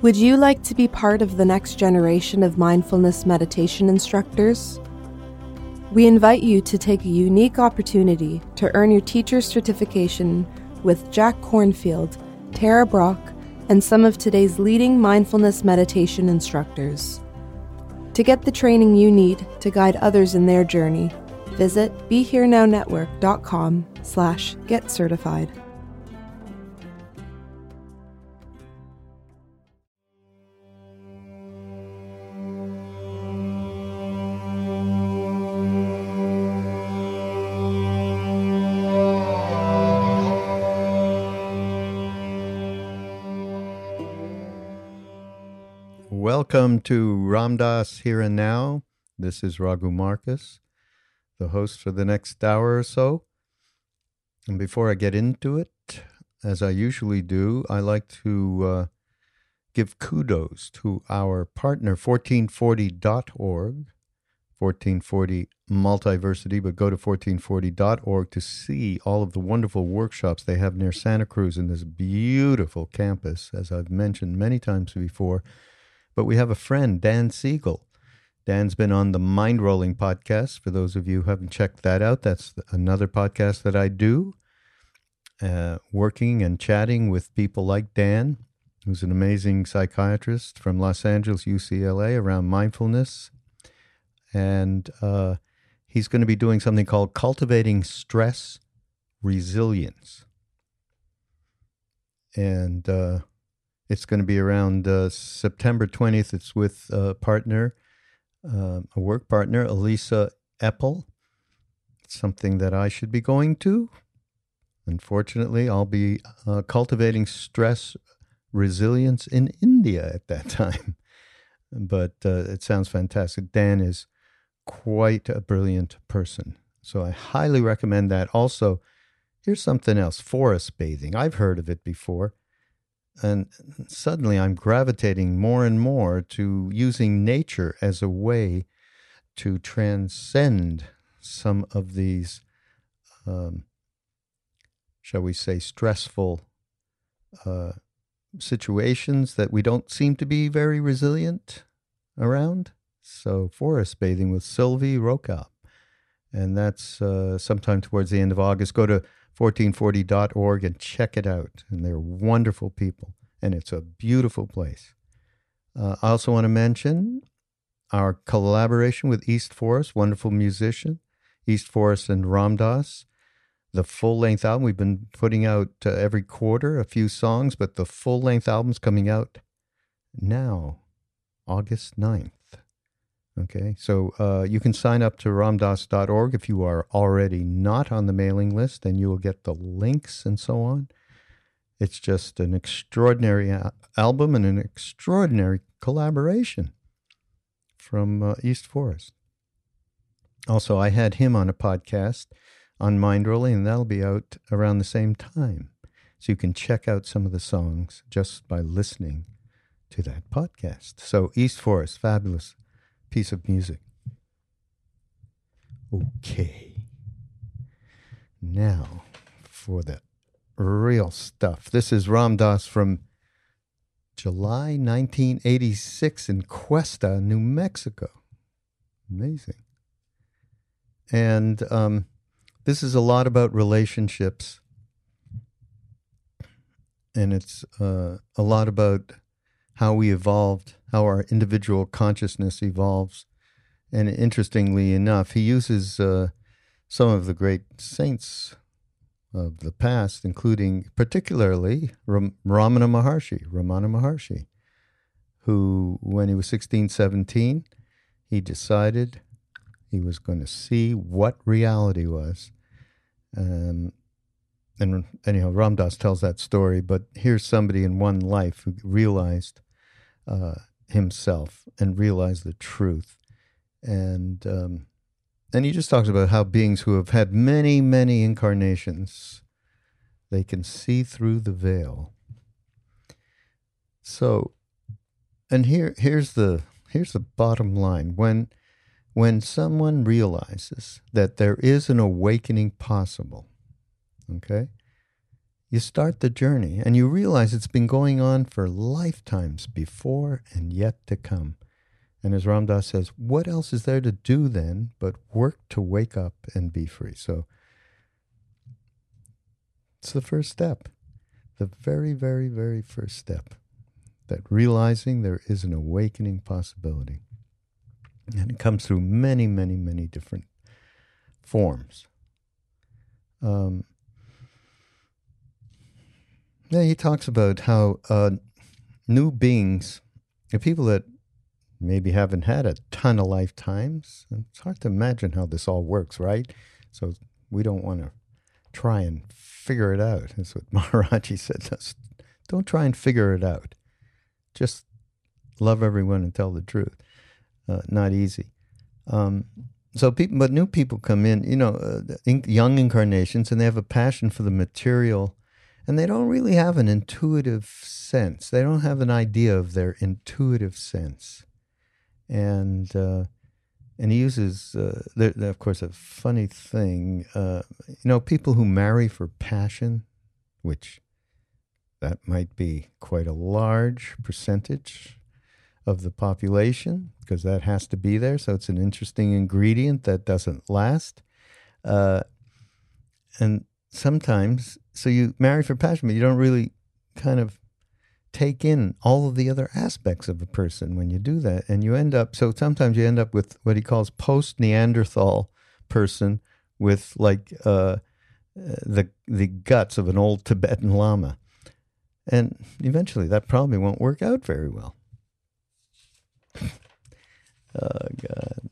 Would you like to be part of the next generation of mindfulness meditation instructors? We invite you to take a unique opportunity to earn your teacher's certification with Jack Kornfield, Tara Brach, and some of today's leading mindfulness meditation instructors. To get the training you need to guide others in their journey, visit BeHereNowNetwork.com slash get certified. Welcome to Ram Dass Here and Now. This is Raghu Markus, the host for the next hour or so. And before I get into it, as I usually do, I like to uh, give kudos to our partner, 1440.org, 1440 Multiversity, but go to 1440.org to see all of the wonderful workshops they have near Santa Cruz in this beautiful campus, as I've mentioned many times before. But we have a friend, Dan Siegel. Dan's been on the Mind Rolling podcast. For those of you who haven't checked that out, that's another podcast that I do, uh, working and chatting with people like Dan, who's an amazing psychiatrist from Los Angeles, UCLA, around mindfulness. And uh, he's going to be doing something called Cultivating Stress Resilience. And uh, it's going to be around uh, September 20th. It's with a partner, uh, a work partner, Elissa Epel. It's something that I should be going to. Unfortunately, I'll be uh, cultivating stress resilience in India at that time. but uh, it sounds fantastic. Dan is quite a brilliant person. So I highly recommend that. Also, here's something else forest bathing. I've heard of it before. And suddenly I'm gravitating more and more to using nature as a way to transcend some of these, um, shall we say, stressful uh, situations that we don't seem to be very resilient around. So, forest bathing with Sylvie Rokap. And that's uh, sometime towards the end of August. Go to 1440.org and check it out. And they're wonderful people, and it's a beautiful place. Uh, I also want to mention our collaboration with East Forest, wonderful musician, East Forest and Ram Dass. The full length album, we've been putting out uh, every quarter a few songs, but the full length album's coming out now, August 9th. Okay, so uh, you can sign up to ramdass.org if you are already not on the mailing list, and you will get the links and so on. It's just an extraordinary album and an extraordinary collaboration from uh, East Forest. Also, I had him on a podcast on Mind Rolling, and that'll be out around the same time. So you can check out some of the songs just by listening to that podcast. So, East Forest, fabulous piece of music. Okay. Now for the real stuff. This is Ram Dass from July 1986 in Questa, New Mexico. Amazing. And um, this is a lot about relationships. And it's uh, a lot about how we evolved, how our individual consciousness evolves. And interestingly enough, he uses uh, some of the great saints of the past, including particularly Ram- Ramana Maharshi, Ramana Maharshi, who, when he was 16, 17, he decided he was going to see what reality was. Um, and anyhow, Ram Dass tells that story, but here's somebody in one life who realized uh, himself and realize the truth. And um, and he just talks about how beings who have had many, many incarnations, they can see through the veil. So, and here here's the here's the bottom line when when someone realizes that there is an awakening possible, okay, you start the journey and you realize it's been going on for lifetimes before and yet to come. And as Ram Dass says, what else is there to do then but work to wake up and be free? So it's the first step, the very, very, very first step that realizing there is an awakening possibility. And it comes through many, many, many different forms. Um, yeah, he talks about how uh, new beings, the people that maybe haven't had a ton of lifetimes, it's hard to imagine how this all works, right? So we don't want to try and figure it out. That's what Maharaji said. Don't try and figure it out. Just love everyone and tell the truth. Uh, not easy. Um, so people, but new people come in, you know, uh, young incarnations, and they have a passion for the material, and they don't really have an intuitive sense. They don't have an idea of their intuitive sense, and uh, and he uses, uh, of course, a funny thing. Uh, you know, people who marry for passion, which that might be quite a large percentage of the population because that has to be there. So it's an interesting ingredient that doesn't last. Uh, and sometimes, so you marry for passion, but you don't really kind of take in all of the other aspects of a person when you do that. And you end up, so sometimes you end up with what he calls post Neanderthal person with like uh, the, the guts of an old Tibetan Lama. And eventually that probably won't work out very well. oh, God.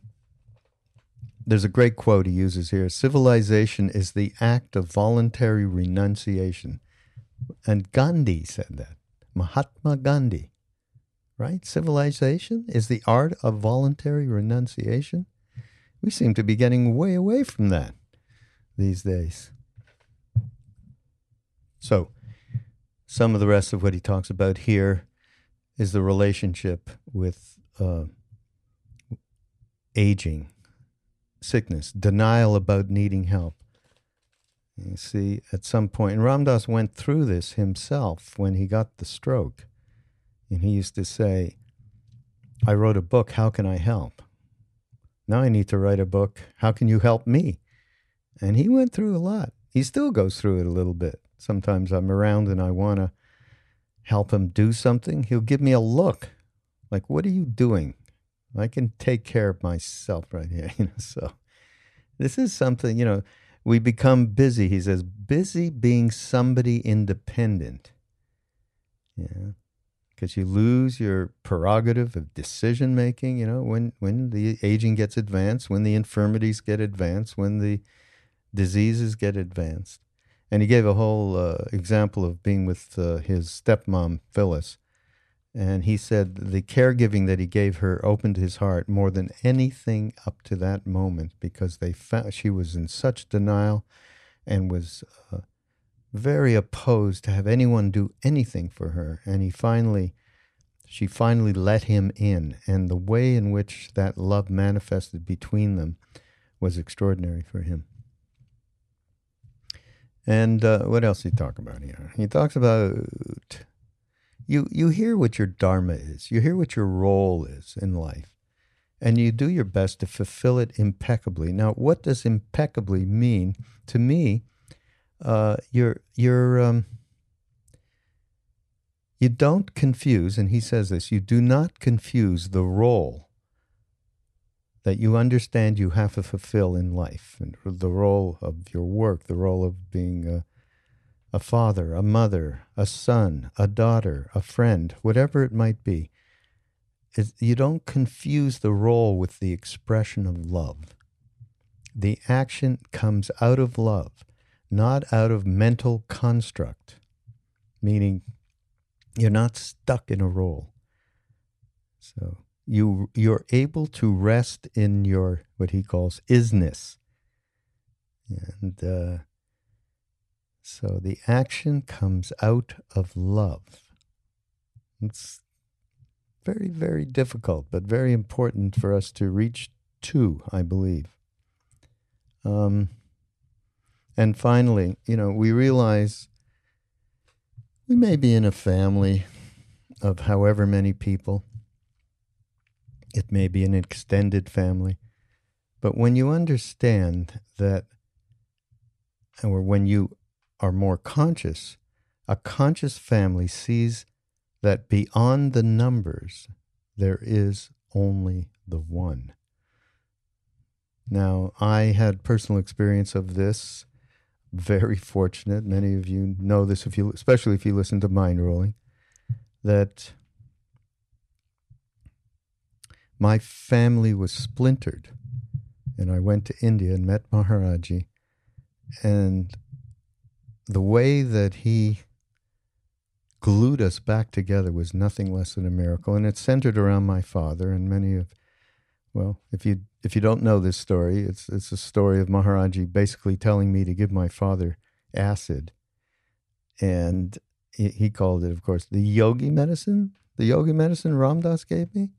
There's a great quote he uses here Civilization is the act of voluntary renunciation. And Gandhi said that. Mahatma Gandhi. Right? Civilization is the art of voluntary renunciation. We seem to be getting way away from that these days. So, some of the rest of what he talks about here is the relationship with uh, aging, sickness, denial about needing help. You see, at some point, and Ram Dass went through this himself when he got the stroke. And he used to say, I wrote a book, how can I help? Now I need to write a book, how can you help me? And he went through a lot. He still goes through it a little bit. Sometimes I'm around and I want to help him do something. He'll give me a look like, what are you doing? I can take care of myself right here. You know, so this is something, you know, we become busy. He says, busy being somebody independent. Yeah. Because you lose your prerogative of decision making, you know, when, when the aging gets advanced, when the infirmities get advanced, when the diseases get advanced. And he gave a whole uh, example of being with uh, his stepmom, Phyllis and he said the caregiving that he gave her opened his heart more than anything up to that moment because they found she was in such denial and was uh, very opposed to have anyone do anything for her. And he finally, she finally let him in. And the way in which that love manifested between them was extraordinary for him. And uh, what else he talk about here? He talks about you you hear what your dharma is you hear what your role is in life and you do your best to fulfill it impeccably. Now what does impeccably mean? To me uh, you're you're um, you don't confuse and he says this you do not confuse the role that you understand you have to fulfill in life and the role of your work the role of being a a father, a mother, a son, a daughter, a friend, whatever it might be. you don't confuse the role with the expression of love. The action comes out of love, not out of mental construct, meaning you're not stuck in a role. So you you're able to rest in your what he calls isness, and uh, so the action comes out of love. It's very, very difficult, but very important for us to reach to, I believe. Um, and finally, you know, we realize We may be in a family of however many people. It may be an extended family. But when you understand that, or when you are more conscious, a conscious family sees that beyond the numbers, there is only the one. Now, I had personal experience of this. Very fortunate. Many of you know this, if you, especially if you listen to mind rolling, that my family was splintered, and I went to India and met Maharaji, and the way that he glued us back together was nothing less than a miracle, and it centered around my father and many of. Well, if you if you don't know this story, it's it's a story of Maharaji basically telling me to give my father acid, and he, he called it, of course, the yogi medicine. The yogi medicine Ram Dass gave me.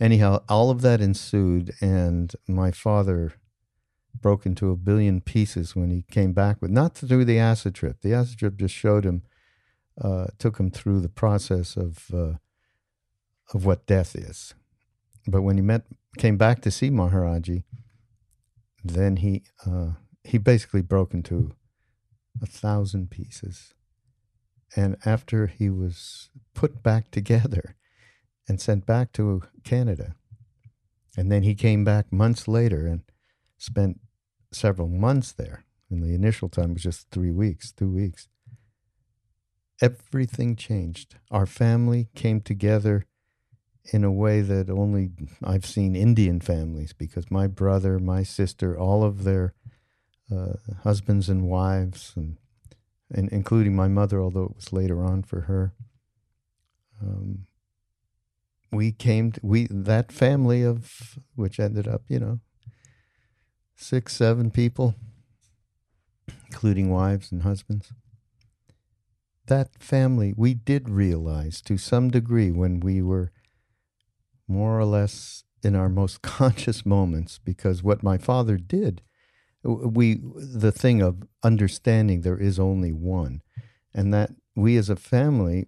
Anyhow, all of that ensued, and my father broke into a billion pieces when he came back with not through the acid trip. The acid trip just showed him uh, took him through the process of uh, of what death is. But when he met, came back to see Maharaji, then he uh, he basically broke into a thousand pieces. And after he was put back together and sent back to Canada, and then he came back months later and spent several months there. And the initial time was just three weeks, two weeks everything changed. Our family came together in a way that only I've seen Indian families because my brother, my sister, all of their uh, husbands and wives, and, and including my mother, although it was later on for her. Um, we came to, we that family of which ended up you know six seven people including wives and husbands. That family, we did realize to some degree when we were more or less in our most conscious moments, because what my father did, we the thing of understanding there is only one, and that we as a family,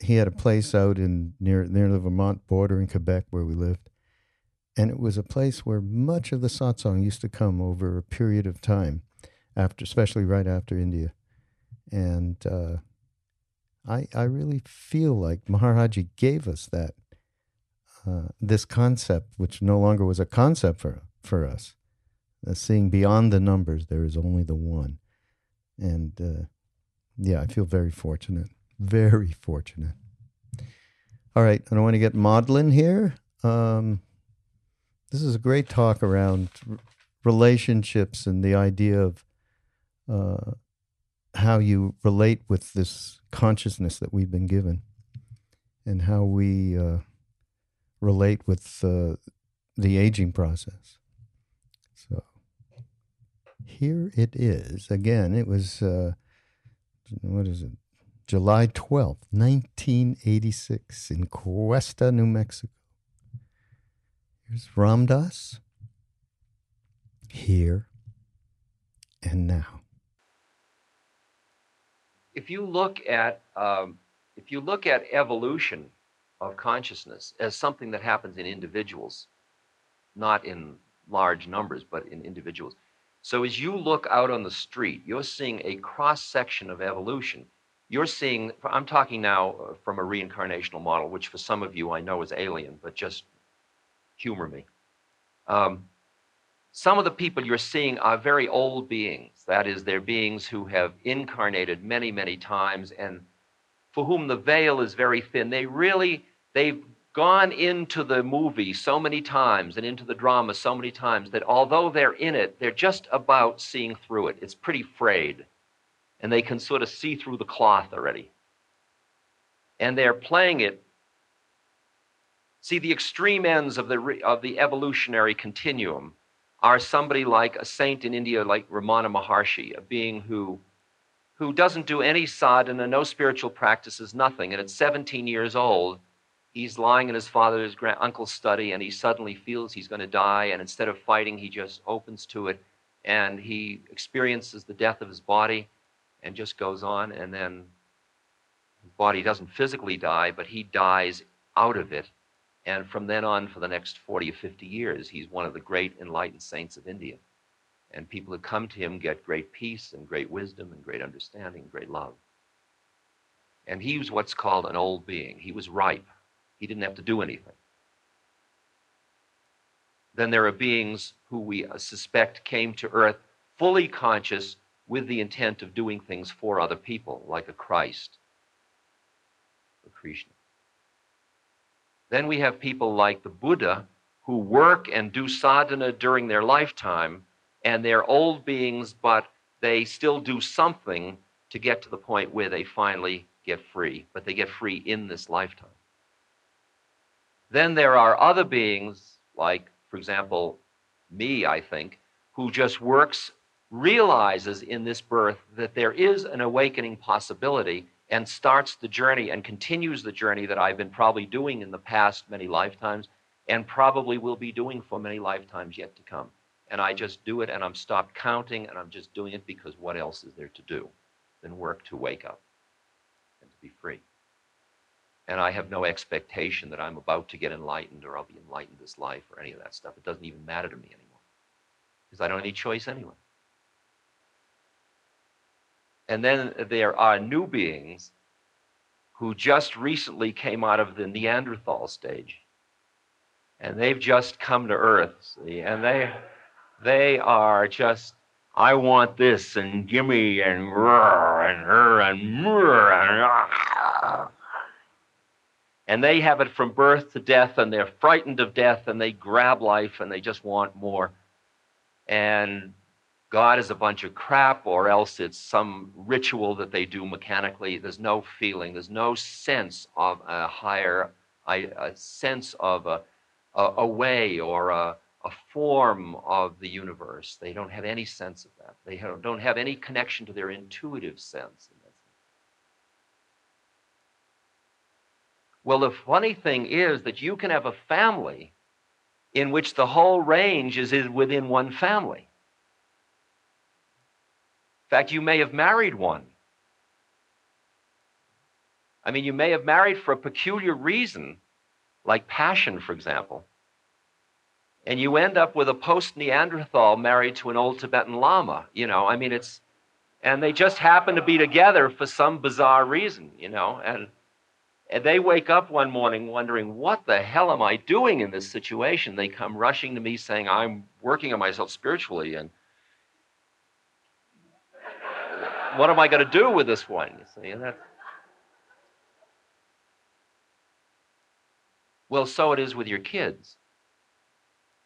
he had a place out in near near the Vermont border in Quebec where we lived, and it was a place where much of the satsang used to come over a period of time, after especially right after India and uh, I I really feel like Maharaji gave us that uh, this concept, which no longer was a concept for for us, uh, seeing beyond the numbers, there is only the one, and uh, yeah, I feel very fortunate, very fortunate. All right, I want to get Maudlin here. Um, this is a great talk around relationships and the idea of uh, how you relate with this consciousness that we've been given and how we uh, relate with uh, the aging process. So here it is. Again, it was, uh, what is it? July 12th, 1986, in Questa, New Mexico. Here's Ram Dass. Here and now if you look at um, if you look at evolution of consciousness as something that happens in individuals, not in large numbers, but in individuals. So as you look out on the street, you're seeing a cross section of evolution. You're seeing, I'm talking now uh, from a reincarnational model, which for some of you I know is alien, but just humor me. Um, some of the people you're seeing are very old beings. That is, they're beings who have incarnated many, many times and for whom the veil is very thin. They really, they've gone into the movie so many times and into the drama so many times that although they're in it, they're just about seeing through it. It's pretty frayed. And they can sort of see through the cloth already. And they're playing it. See, the extreme ends of the, of the evolutionary continuum are somebody like a saint in India, like Ramana Maharshi, a being who, who doesn't do any sadhana, no spiritual practices, nothing. And at 17 years old, he's lying in his father's grand uncle's study and he suddenly feels he's going to die. And instead of fighting, he just opens to it and he experiences the death of his body and just goes on. And then His body doesn't physically die, but he dies out of it. And from then on, for the next 40 or 50 years, he's one of the great enlightened saints of India. And people who come to him get great peace and great wisdom and great understanding, and great love. And he was what's called an old being. He was ripe. He didn't have to do anything. Then there are beings who we uh, suspect came to earth fully conscious with the intent of doing things for other people, like a Christ a Krishna. Then we have people like the Buddha who work and do sadhana during their lifetime, and they're old beings, but they still do something to get to the point where they finally get free, but they get free in this lifetime. Then there are other beings, like, for example, me, I think, who just works, realizes in this birth that there is an awakening possibility and starts the journey and continues the journey that I've been probably doing in the past many lifetimes and probably will be doing for many lifetimes yet to come. And I just do it and I'm stopped counting and I'm just doing it because what else is there to do than work to wake up and to be free? And I have no expectation that I'm about to get enlightened or I'll be enlightened this life or any of that stuff. It doesn't even matter to me anymore because I don't have any choice anyway. And then there are new beings who just recently came out of the Neanderthal stage. And they've just come to Earth, see, and they they are just I want this and gimme and roar and her and roar and and they have it from birth to death and they're frightened of death and they grab life and they just want more. And God is a bunch of crap, or else it's some ritual that they do mechanically. There's no feeling, there's no sense of a higher, a sense of a, a, a way or a, a form of the universe. They don't have any sense of that. They don't have any connection to their intuitive sense. Well, the funny thing is that you can have a family in which the whole range is within one family fact, you may have married one. I mean, you may have married for a peculiar reason, like passion, for example. And you end up with a post Neanderthal married to an old Tibetan Lama. You know, I mean, it's, and they just happen to be together for some bizarre reason, you know, and, and they wake up one morning wondering, what the hell am I doing in this situation? They come rushing to me saying, I'm working on myself spiritually and what am I going to do with this one? You see, that. Well, so it is with your kids.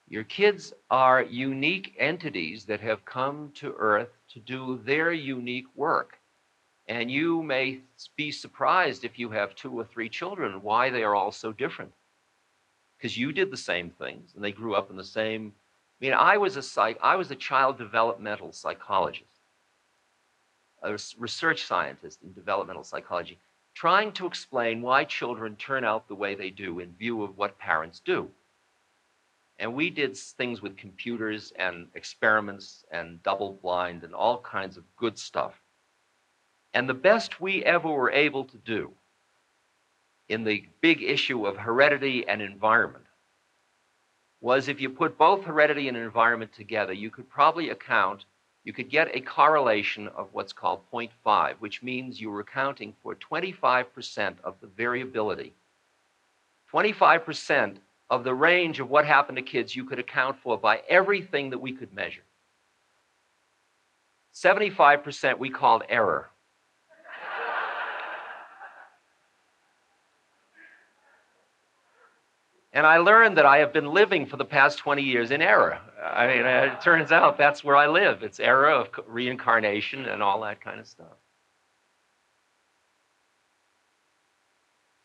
Your kids are unique entities that have come to Earth to do their unique work. And you may be surprised if you have two or three children why they are all so different. Because you did the same things and they grew up in the same. I mean, I was a psych, I was a child developmental psychologist a research scientist in developmental psychology, trying to explain why children turn out the way they do in view of what parents do. And we did things with computers and experiments and double blind and all kinds of good stuff. And the best we ever were able to do in the big issue of heredity and environment was if you put both heredity and environment together, you could probably account you could get a correlation of what's called 0.5, which means you were accounting for 25% of the variability. 25% of the range of what happened to kids you could account for by everything that we could measure. 75% we called error. And I learned that I have been living for the past 20 years in error. I mean, uh, it turns out that's where I live. It's era of reincarnation and all that kind of stuff.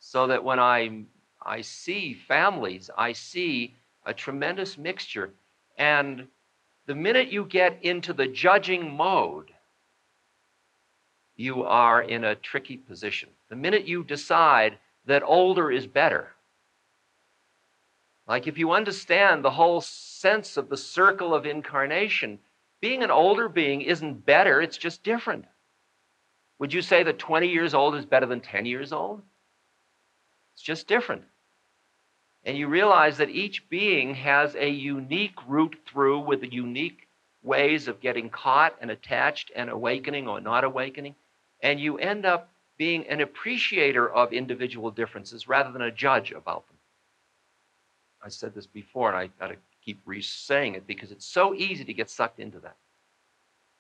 So that when I, I see families, I see a tremendous mixture. And the minute you get into the judging mode, you are in a tricky position. The minute you decide that older is better, like if you understand the whole sense of the circle of incarnation, being an older being isn't better, it's just different. Would you say that 20 years old is better than 10 years old? It's just different. And you realize that each being has a unique route through with unique ways of getting caught and attached and awakening or not awakening. And you end up being an appreciator of individual differences rather than a judge about them. I said this before, and I got to keep re saying it because it's so easy to get sucked into that.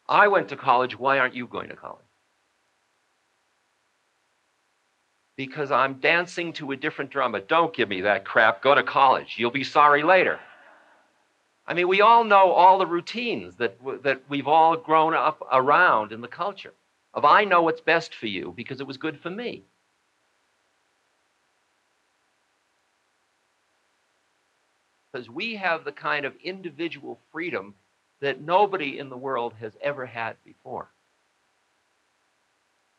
I went to college. Why aren't you going to college? Because I'm dancing to a different drummer. Don't give me that crap. Go to college. You'll be sorry later. I mean, we all know all the routines that, that we've all grown up around in the culture of I know what's best for you because it was good for me. Because we have the kind of individual freedom that nobody in the world has ever had before.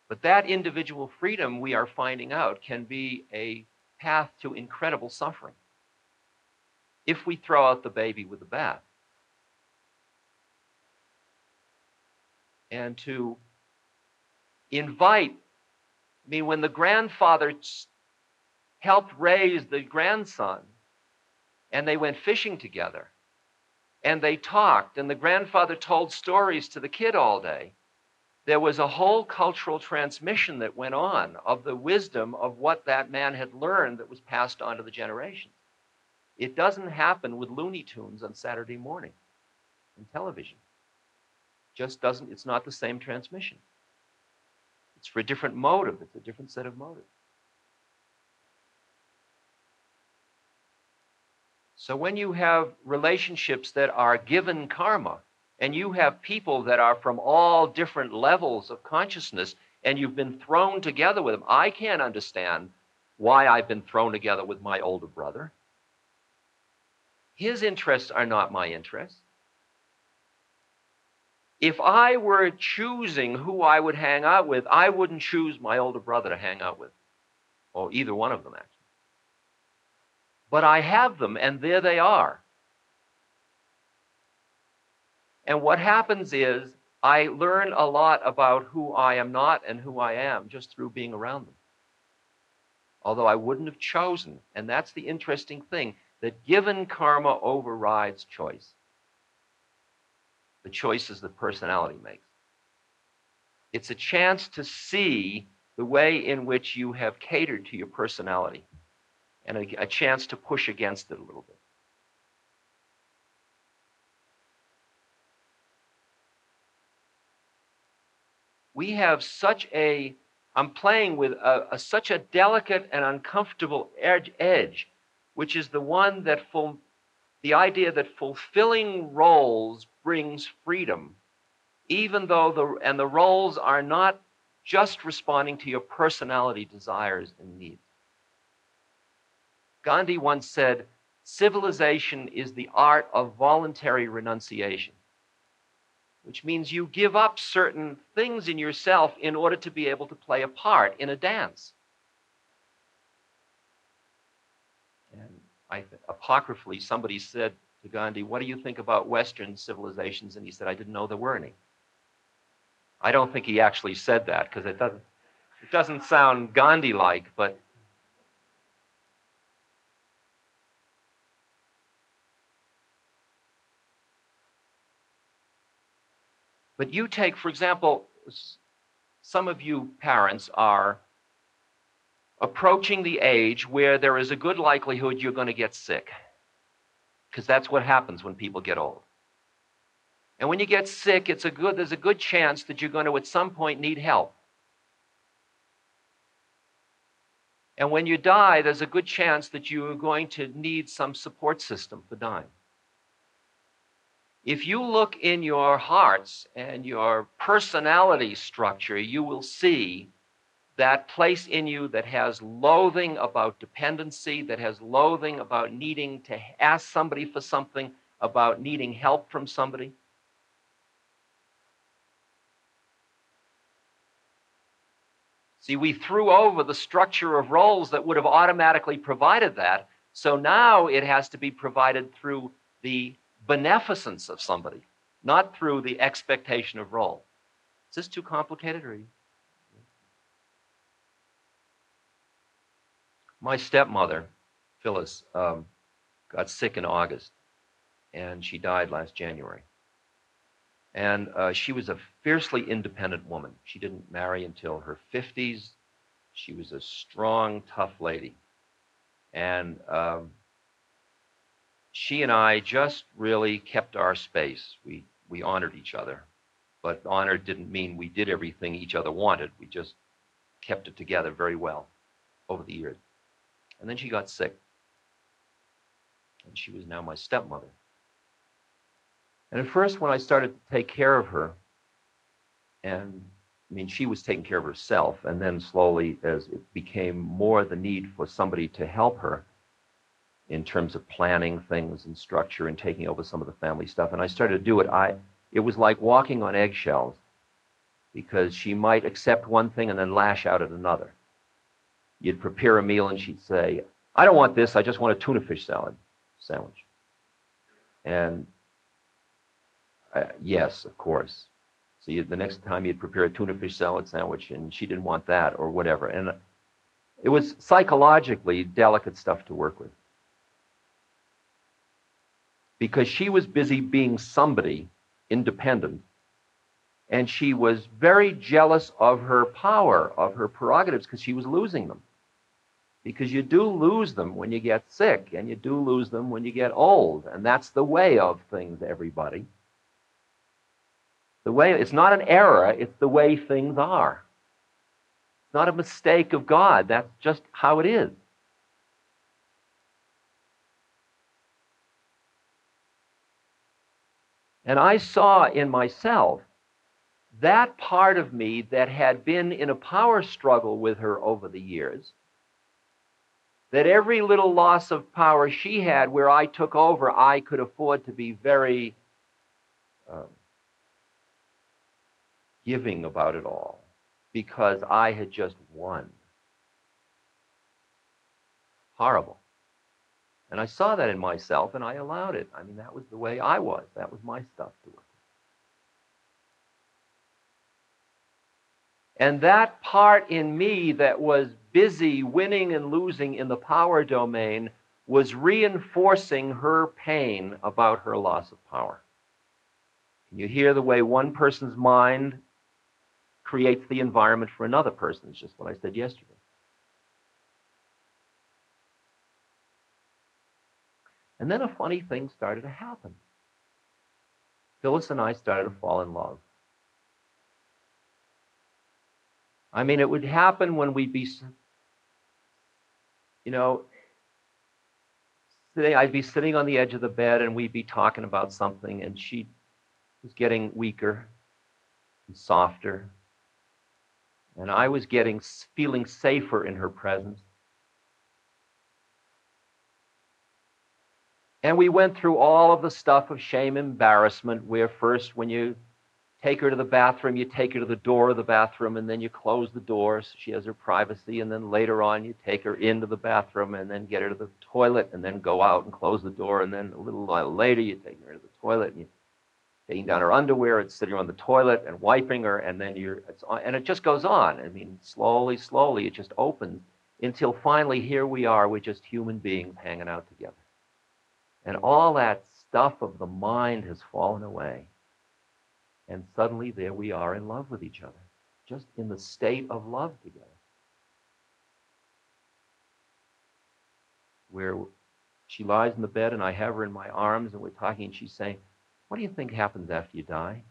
But that individual freedom, we are finding out, can be a path to incredible suffering if we throw out the baby with the bath. And to invite, I mean, when the grandfather helped raise the grandson and they went fishing together and they talked and the grandfather told stories to the kid all day, there was a whole cultural transmission that went on of the wisdom of what that man had learned that was passed on to the generations. It doesn't happen with Looney Tunes on Saturday morning in television. Just doesn't, it's not the same transmission. It's for a different motive, it's a different set of motives. So when you have relationships that are given karma, and you have people that are from all different levels of consciousness, and you've been thrown together with them, I can't understand why I've been thrown together with my older brother. His interests are not my interests. If I were choosing who I would hang out with, I wouldn't choose my older brother to hang out with, or either one of them, actually. But I have them, and there they are. And what happens is I learn a lot about who I am not and who I am just through being around them. Although I wouldn't have chosen. And that's the interesting thing that given karma overrides choice. The choices that personality makes. It's a chance to see the way in which you have catered to your personality and a, a chance to push against it a little bit. We have such a, I'm playing with a, a, such a delicate and uncomfortable edge, edge which is the one that full, the idea that fulfilling roles brings freedom, even though the and the roles are not just responding to your personality desires and needs. Gandhi once said, civilization is the art of voluntary renunciation, which means you give up certain things in yourself in order to be able to play a part in a dance. And I, apocryphally, somebody said to Gandhi, What do you think about Western civilizations? And he said, I didn't know there were any. I don't think he actually said that because it doesn't, it doesn't sound Gandhi like, but But you take, for example, some of you parents are approaching the age where there is a good likelihood you're going to get sick. Because that's what happens when people get old. And when you get sick, it's a good, there's a good chance that you're going to at some point need help. And when you die, there's a good chance that you are going to need some support system for dying. If you look in your hearts and your personality structure, you will see that place in you that has loathing about dependency, that has loathing about needing to ask somebody for something, about needing help from somebody. See, we threw over the structure of roles that would have automatically provided that. So now it has to be provided through the beneficence of somebody, not through the expectation of role. Is this too complicated or. My stepmother, Phyllis, um, got sick in August and she died last January. And uh, she was a fiercely independent woman. She didn't marry until her 50s. She was a strong, tough lady. And um, she and I just really kept our space. We, we honored each other. But honor didn't mean we did everything each other wanted. We just kept it together very well over the years. And then she got sick. And she was now my stepmother. And at first, when I started to take care of her, and I mean, she was taking care of herself, and then slowly, as it became more the need for somebody to help her in terms of planning things and structure and taking over some of the family stuff, and I started to do it, I it was like walking on eggshells because she might accept one thing and then lash out at another. You'd prepare a meal and she'd say, I don't want this, I just want a tuna fish salad sandwich. And uh, yes, of course. So you, the next time you'd prepare a tuna fish salad sandwich, and she didn't want that or whatever. And it was psychologically delicate stuff to work with. Because she was busy being somebody independent, and she was very jealous of her power, of her prerogatives, because she was losing them. Because you do lose them when you get sick, and you do lose them when you get old. And that's the way of things, everybody. The way it's not an error, it's the way things are. It's not a mistake of God. That's just how it is. And I saw in myself that part of me that had been in a power struggle with her over the years. That every little loss of power she had where I took over, I could afford to be very um, giving about it all because I had just won. Horrible. And I saw that in myself and I allowed it. I mean, that was the way I was. That was my stuff to work with. And that part in me that was busy winning and losing in the power domain was reinforcing her pain about her loss of power. You hear the way one person's mind creates the environment for another person. It's just what I said yesterday. And then a funny thing started to happen. Phyllis and I started to fall in love. I mean, it would happen when we'd be, you know, sitting, I'd be sitting on the edge of the bed and we'd be talking about something, and she was getting weaker and softer and I was getting feeling safer in her presence. And we went through all of the stuff of shame, embarrassment, where first, when you take her to the bathroom, you take her to the door of the bathroom, and then you close the door so she has her privacy. And then later on, you take her into the bathroom and then get her to the toilet, and then go out and close the door. And then a little while later, you take her to the toilet and you taking down her underwear and sitting on the toilet and wiping her, and then you're, and it just goes on. I mean, slowly, slowly, it just opens until finally here we are, we're just human beings hanging out together. And all that stuff of the mind has fallen away. And suddenly there we are in love with each other, just in the state of love together. Where she lies in the bed and I have her in my arms and we're talking and she's saying, what do you think happens after you die?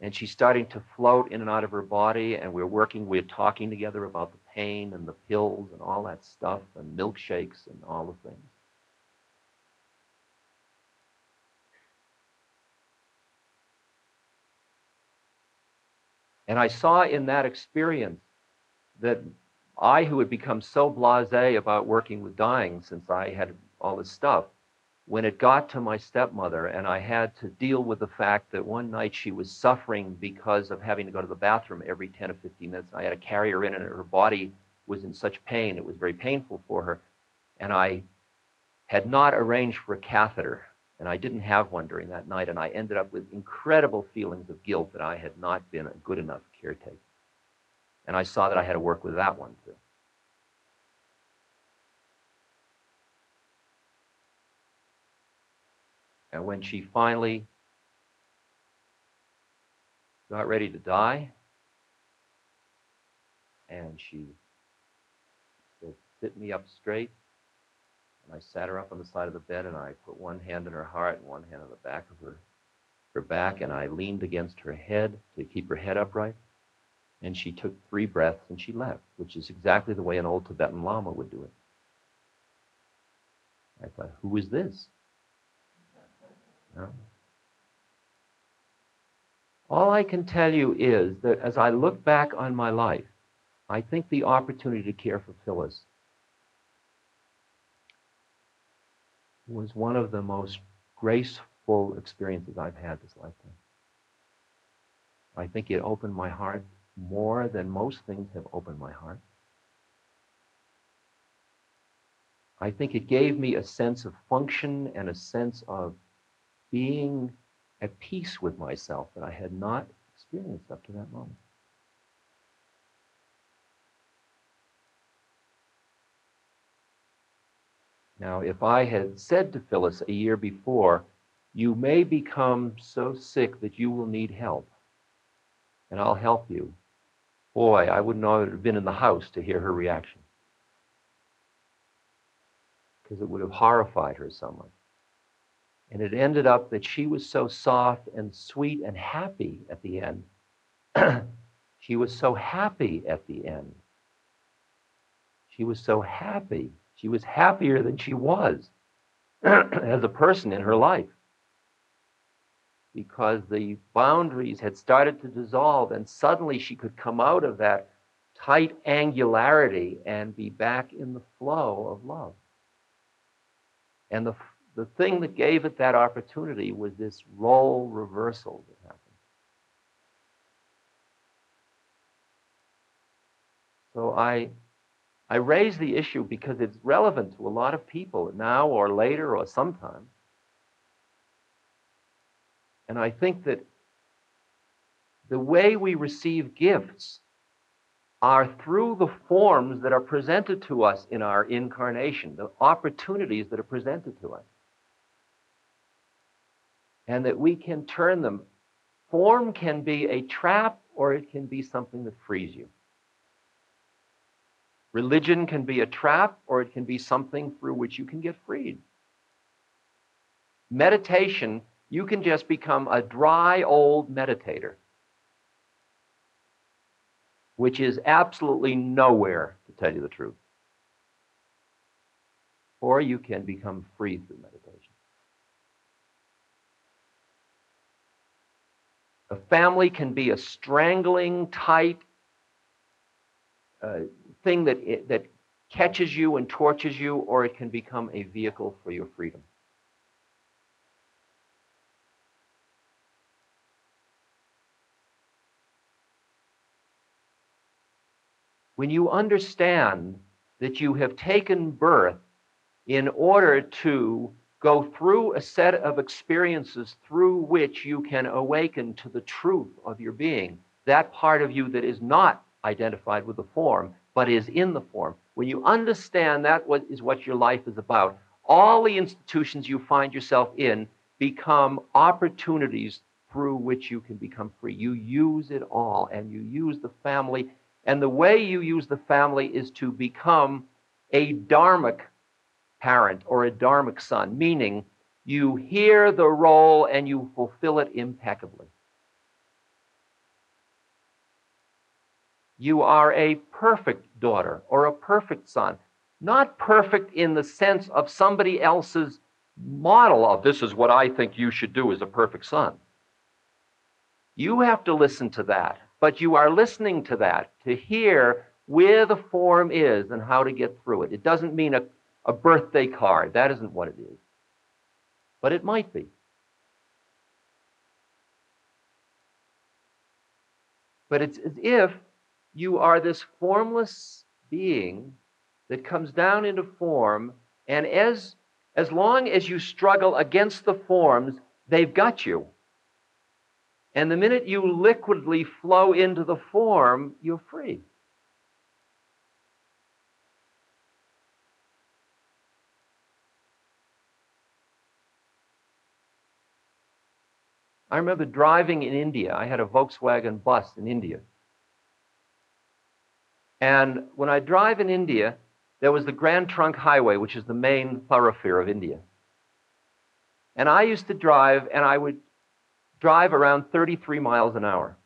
And she's starting to float in and out of her body, and we're working, we're talking together about the pain and the pills and all that stuff, and milkshakes and all the things. And I saw in that experience that I, who had become so blase about working with dying since I had all this stuff, when it got to my stepmother and I had to deal with the fact that one night she was suffering because of having to go to the bathroom every 10 or 15 minutes, I had to carry her in and her body was in such pain. It was very painful for her. And I had not arranged for a catheter and I didn't have one during that night, and I ended up with incredible feelings of guilt that I had not been a good enough caretaker. And I saw that I had to work with that one too. And when she finally got ready to die, and she said, Sit me up straight, I sat her up on the side of the bed, and I put one hand in her heart and one hand on the back of her, her back, and I leaned against her head to keep her head upright. And she took three breaths and she left, which is exactly the way an old Tibetan Lama would do it. I thought, who is this? No. All I can tell you is that as I look back on my life, I think the opportunity to care for Phyllis was one of the most graceful experiences I've had this lifetime. I think it opened my heart more than most things have opened my heart. I think it gave me a sense of function and a sense of being at peace with myself that I had not experienced up to that moment. Now, if I had said to Phyllis a year before, you may become so sick that you will need help, and I'll help you, boy, I wouldn't have been in the house to hear her reaction because it would have horrified her so much. And it ended up that she was so soft and sweet and happy at the end. she was so happy at the end. She was so happy. She was happier than she was as a person in her life because the boundaries had started to dissolve and suddenly she could come out of that tight angularity and be back in the flow of love. And the, the thing that gave it that opportunity was this role reversal that happened. So I, I raise the issue because it's relevant to a lot of people now or later or sometime. And I think that the way we receive gifts are through the forms that are presented to us in our incarnation, the opportunities that are presented to us. And that we can turn them. Form can be a trap or it can be something that frees you. Religion can be a trap or it can be something through which you can get freed. Meditation, you can just become a dry old meditator which is absolutely nowhere, to tell you the truth. Or you can become free through meditation. A family can be a strangling, tight uh, thing that, that catches you and tortures you, or it can become a vehicle for your freedom. when you understand that you have taken birth in order to go through a set of experiences through which you can awaken to the truth of your being, that part of you that is not identified with the form, but is in the form. When you understand that what is what your life is about, all the institutions you find yourself in become opportunities through which you can become free. You use it all, and you use the family and the way you use the family is to become a dharmic parent or a dharmic son, meaning you hear the role and you fulfill it impeccably. You are a perfect daughter or a perfect son. Not perfect in the sense of somebody else's model of this is what I think you should do as a perfect son. You have to listen to that but you are listening to that to hear where the form is and how to get through it. It doesn't mean a, a birthday card. That isn't what it is. But it might be. But it's as if you are this formless being that comes down into form, and as, as long as you struggle against the forms, they've got you. And the minute you liquidly flow into the form, you're free. I remember driving in India. I had a Volkswagen bus in India. And when I drive in India, there was the Grand Trunk Highway, which is the main thoroughfare of India. And I used to drive, and I would drive around 33 miles an hour.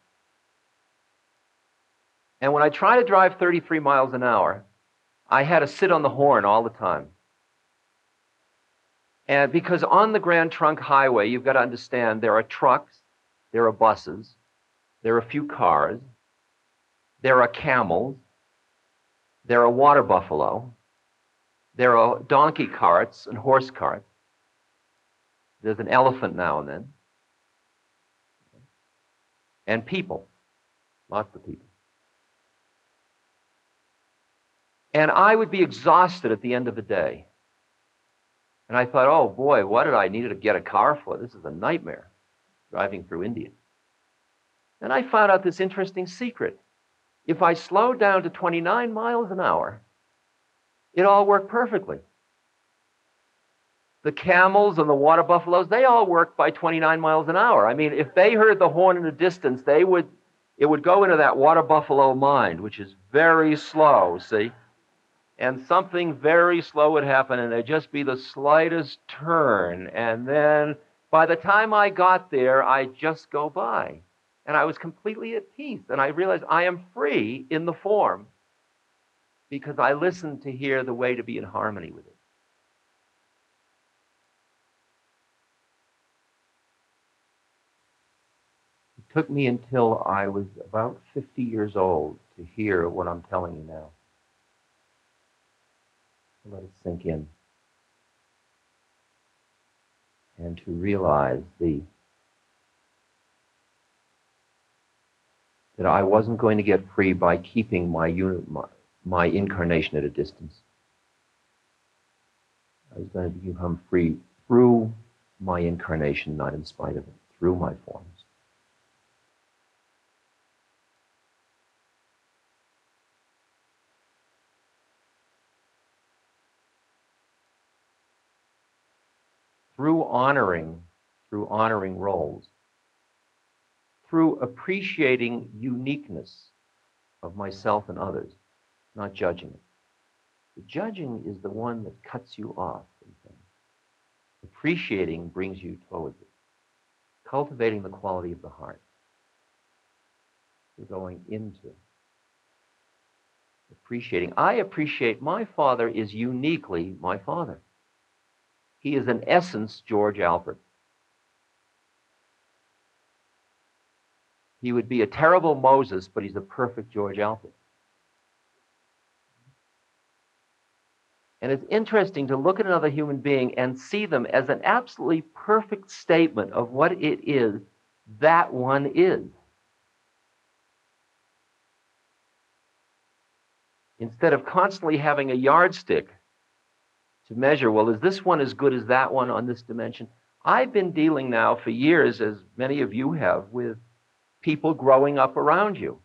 And when I try to drive 33 miles an hour, I had to sit on the horn all the time. And because on the Grand Trunk Highway, you've got to understand there are trucks, there are buses, there are a few cars, there are camels, there are water buffalo, there are donkey carts and horse carts. There's an elephant now and then. And people, lots of people. And I would be exhausted at the end of the day. And I thought, oh boy, what did I need to get a car for? This is a nightmare driving through India. And I found out this interesting secret. If I slowed down to 29 miles an hour, it all worked perfectly. The camels and the water buffaloes, they all worked by 29 miles an hour. I mean, if they heard the horn in the distance, they would it would go into that water buffalo mind, which is very slow, see? and something very slow would happen, and there'd just be the slightest turn. And then by the time I got there, I'd just go by. And I was completely at peace. And I realized I am free in the form because I listened to hear the way to be in harmony with it. It took me until I was about 50 years old to hear what I'm telling you now let it sink in and to realize the that I wasn't going to get free by keeping my unit my, my incarnation at a distance. I was going to become free through my incarnation, not in spite of it, through my forms. through honoring, through honoring roles, through appreciating uniqueness of myself and others, not judging it. The judging is the one that cuts you off. Appreciating brings you towards it. Cultivating the quality of the heart. You're going into appreciating. I appreciate my father is uniquely my father. He is, in essence, George Alpert. He would be a terrible Moses, but he's a perfect George Alpert. And it's interesting to look at another human being and see them as an absolutely perfect statement of what it is that one is. Instead of constantly having a yardstick to measure, well, is this one as good as that one on this dimension? I've been dealing now for years, as many of you have, with people growing up around you.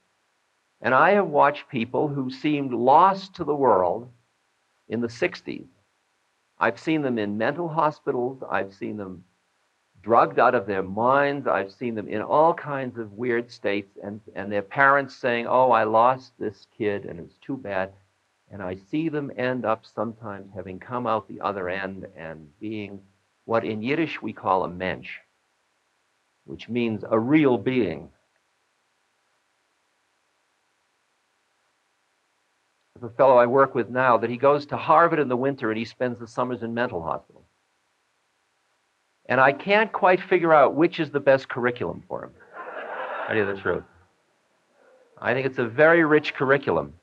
And I have watched people who seemed lost to the world in the 60s. I've seen them in mental hospitals. I've seen them drugged out of their minds. I've seen them in all kinds of weird states, and, and their parents saying, Oh, I lost this kid, and it was too bad. And I see them end up sometimes having come out the other end and being what in Yiddish we call a mensch, which means a real being. A fellow I work with now that he goes to Harvard in the winter and he spends the summers in mental hospital. And I can't quite figure out which is the best curriculum for him. I tell you the truth. I think it's a very rich curriculum.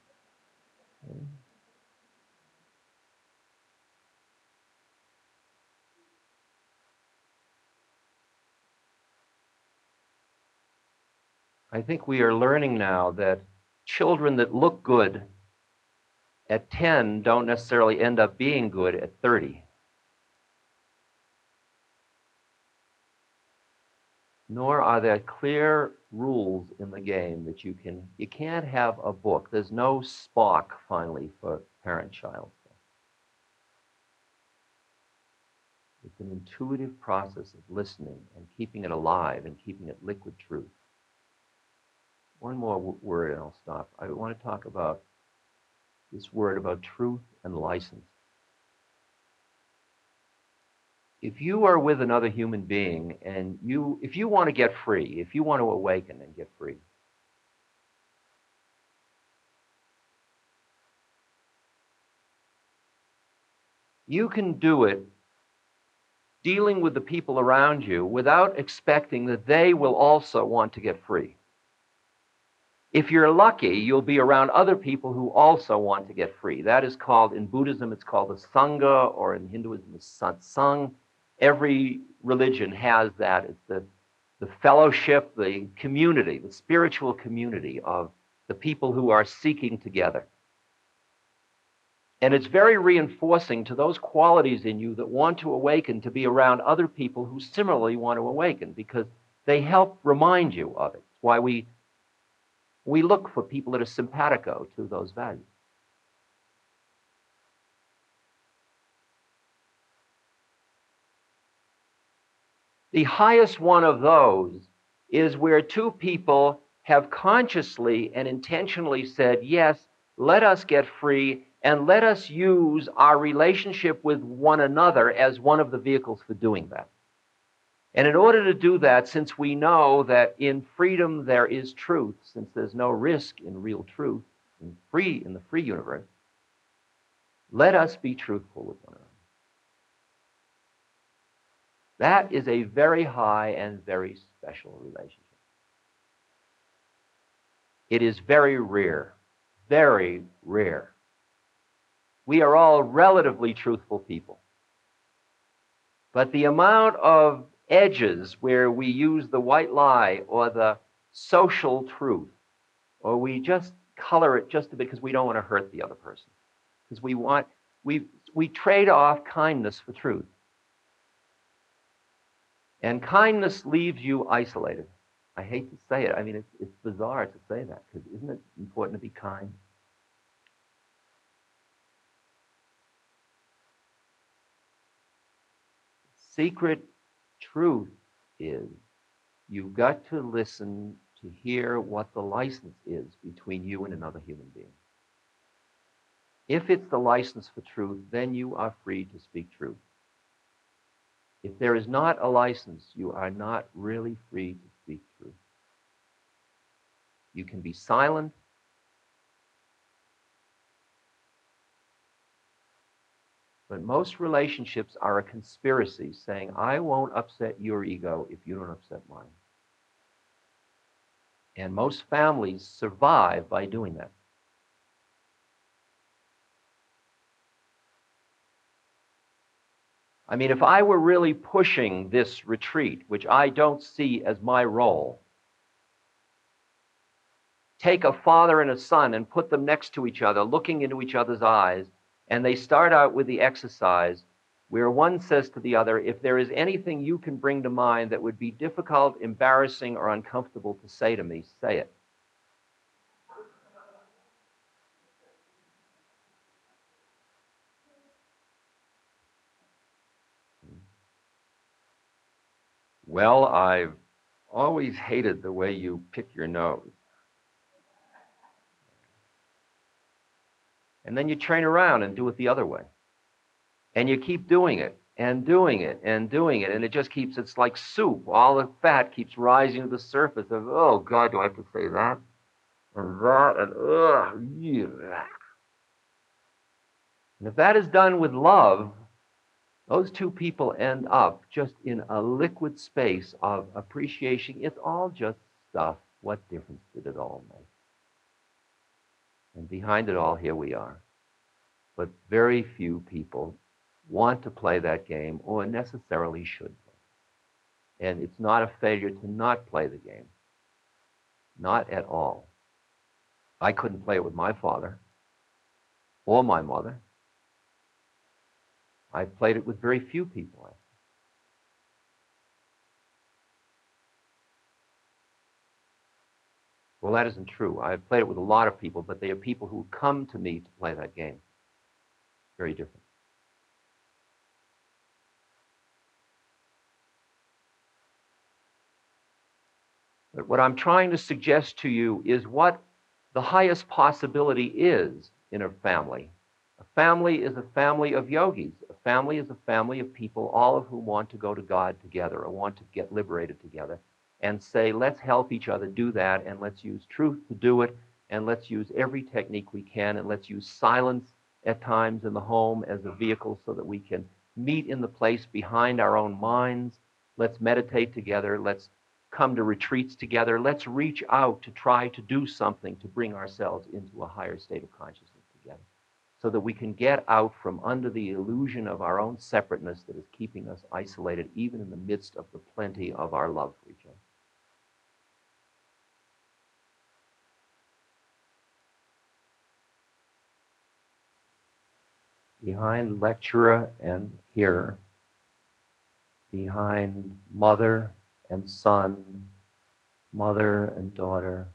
I think we are learning now that children that look good at 10 don't necessarily end up being good at 30. Nor are there clear rules in the game that you can you can't have a book. There's no Spock finally for parent child. It's an intuitive process of listening and keeping it alive and keeping it liquid truth. One more word and I'll stop. I want to talk about this word about truth and license. If you are with another human being and you if you want to get free, if you want to awaken and get free, you can do it dealing with the people around you without expecting that they will also want to get free. If you're lucky, you'll be around other people who also want to get free. That is called, in Buddhism, it's called the Sangha, or in Hinduism, the Satsang. Every religion has that. It's the, the fellowship, the community, the spiritual community of the people who are seeking together. And it's very reinforcing to those qualities in you that want to awaken to be around other people who similarly want to awaken because they help remind you of it. It's why we, we look for people that are simpatico to those values. The highest one of those is where two people have consciously and intentionally said, Yes, let us get free and let us use our relationship with one another as one of the vehicles for doing that. And in order to do that, since we know that in freedom there is truth, since there's no risk in real truth, in free in the free universe, let us be truthful with one another. That is a very high and very special relationship. It is very rare, very rare we are all relatively truthful people. But the amount of edges where we use the white lie or the social truth, or we just color it just a bit because we don't want to hurt the other person, because we want, we, we trade off kindness for truth. And kindness leaves you isolated. I hate to say it. I mean, it's, it's bizarre to say that because isn't it important to be kind? secret truth is you've got to listen to hear what the license is between you and another human being. If it's the license for truth, then you are free to speak truth. If there is not a license, you are not really free to speak truth. You can be silent But most relationships are a conspiracy saying, I won't upset your ego if you don't upset mine. And most families survive by doing that. I mean, if I were really pushing this retreat, which I don't see as my role, take a father and a son and put them next to each other, looking into each other's eyes, and they start out with the exercise where one says to the other, if there is anything you can bring to mind that would be difficult, embarrassing, or uncomfortable to say to me, say it. Well, I've always hated the way you pick your nose. And then you train around and do it the other way. And you keep doing it and doing it and doing it. And it just keeps, it's like soup. All the fat keeps rising to the surface of, oh, God, do I have to say that? And that, and ugh, yeah. And if that is done with love, those two people end up just in a liquid space of appreciation. It's all just stuff. What difference did it all make? And behind it all, here we are. But very few people want to play that game or necessarily should. And it's not a failure to not play the game. Not at all. I couldn't play it with my father or my mother. I played it with very few people. Well, that isn't true. I've played it with a lot of people, but they are people who come to me to play that game. Very different. But what I'm trying to suggest to you is what the highest possibility is in a family. A family is a family of yogis. A family is a family of people, all of whom want to go to God together or want to get liberated together and say, let's help each other do that and let's use truth to do it and let's use every technique we can and let's use silence at times in the home as a vehicle so that we can meet in the place behind our own minds. Let's meditate together. Let's come to retreats together. Let's reach out to try to do something to bring ourselves into a higher state of consciousness together so that we can get out from under the illusion of our own separateness that is keeping us isolated, even in the midst of the plenty of our love for each other. Behind lecturer and hearer, behind mother and son, mother and daughter,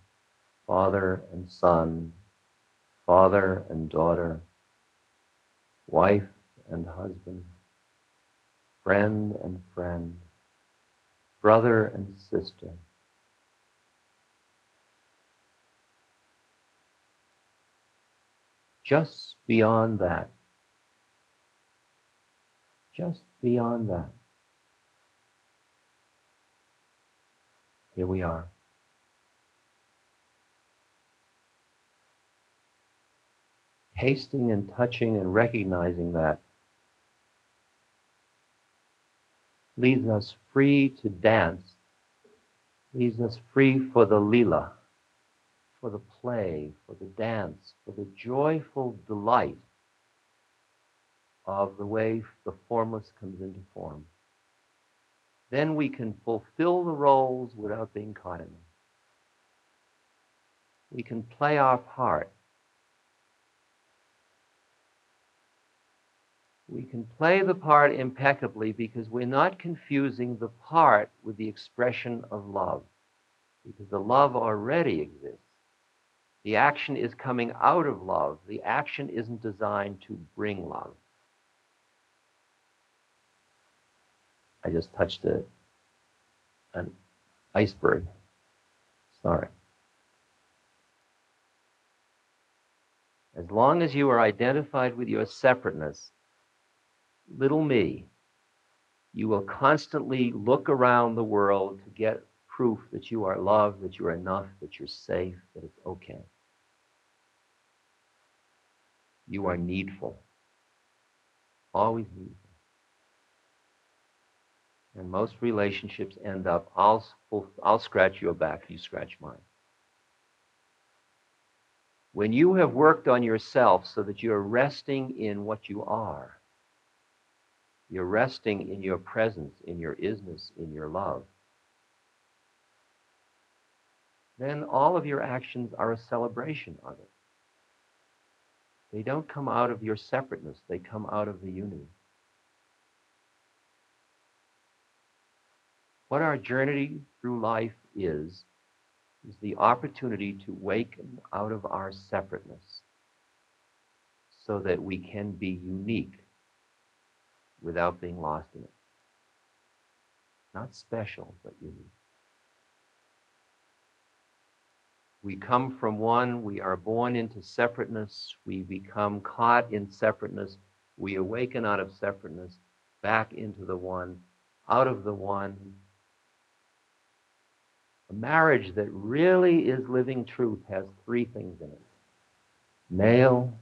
father and son, father and daughter, wife and husband, friend and friend, brother and sister. Just beyond that, just beyond that. Here we are. Tasting and touching and recognizing that leaves us free to dance, leaves us free for the lila, for the play, for the dance, for the joyful delight of the way the formless comes into form. Then we can fulfill the roles without being caught in them. We can play our part. We can play the part impeccably because we're not confusing the part with the expression of love, because the love already exists. The action is coming out of love. The action isn't designed to bring love. I just touched a, an iceberg. Sorry. As long as you are identified with your separateness, little me, you will constantly look around the world to get proof that you are loved, that you're enough, that you're safe, that it's okay. You are needful. Always needful. And most relationships end up, I'll, I'll scratch your back, you scratch mine. When you have worked on yourself so that you're resting in what you are, you're resting in your presence, in your isness, in your love, then all of your actions are a celebration of it. They don't come out of your separateness, they come out of the unity. What our journey through life is, is the opportunity to waken out of our separateness so that we can be unique without being lost in it. Not special, but unique. We come from one, we are born into separateness, we become caught in separateness, we awaken out of separateness, back into the one, out of the one, a marriage that really is living truth has three things in it male,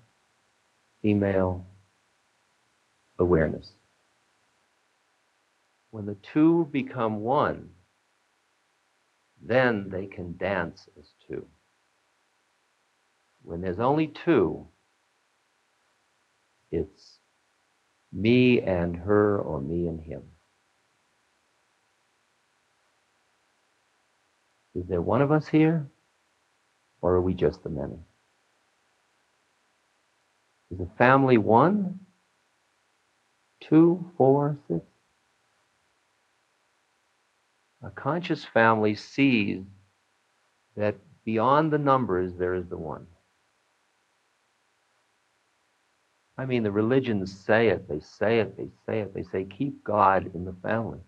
female, awareness. When the two become one, then they can dance as two. When there's only two, it's me and her or me and him. Is there one of us here? Or are we just the many? Is the family one, two, four, six? A conscious family sees that beyond the numbers there is the one. I mean, the religions say it, they say it, they say it, they say, keep God in the family.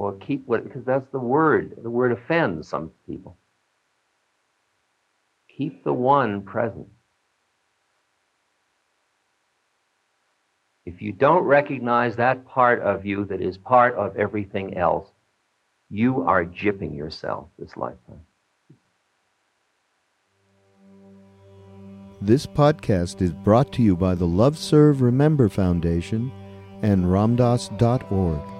Or keep what, because that's the word. The word offends some people. Keep the one present. If you don't recognize that part of you that is part of everything else, you are gypping yourself this lifetime. This podcast is brought to you by the Love Serve Remember Foundation and Ramdass.org.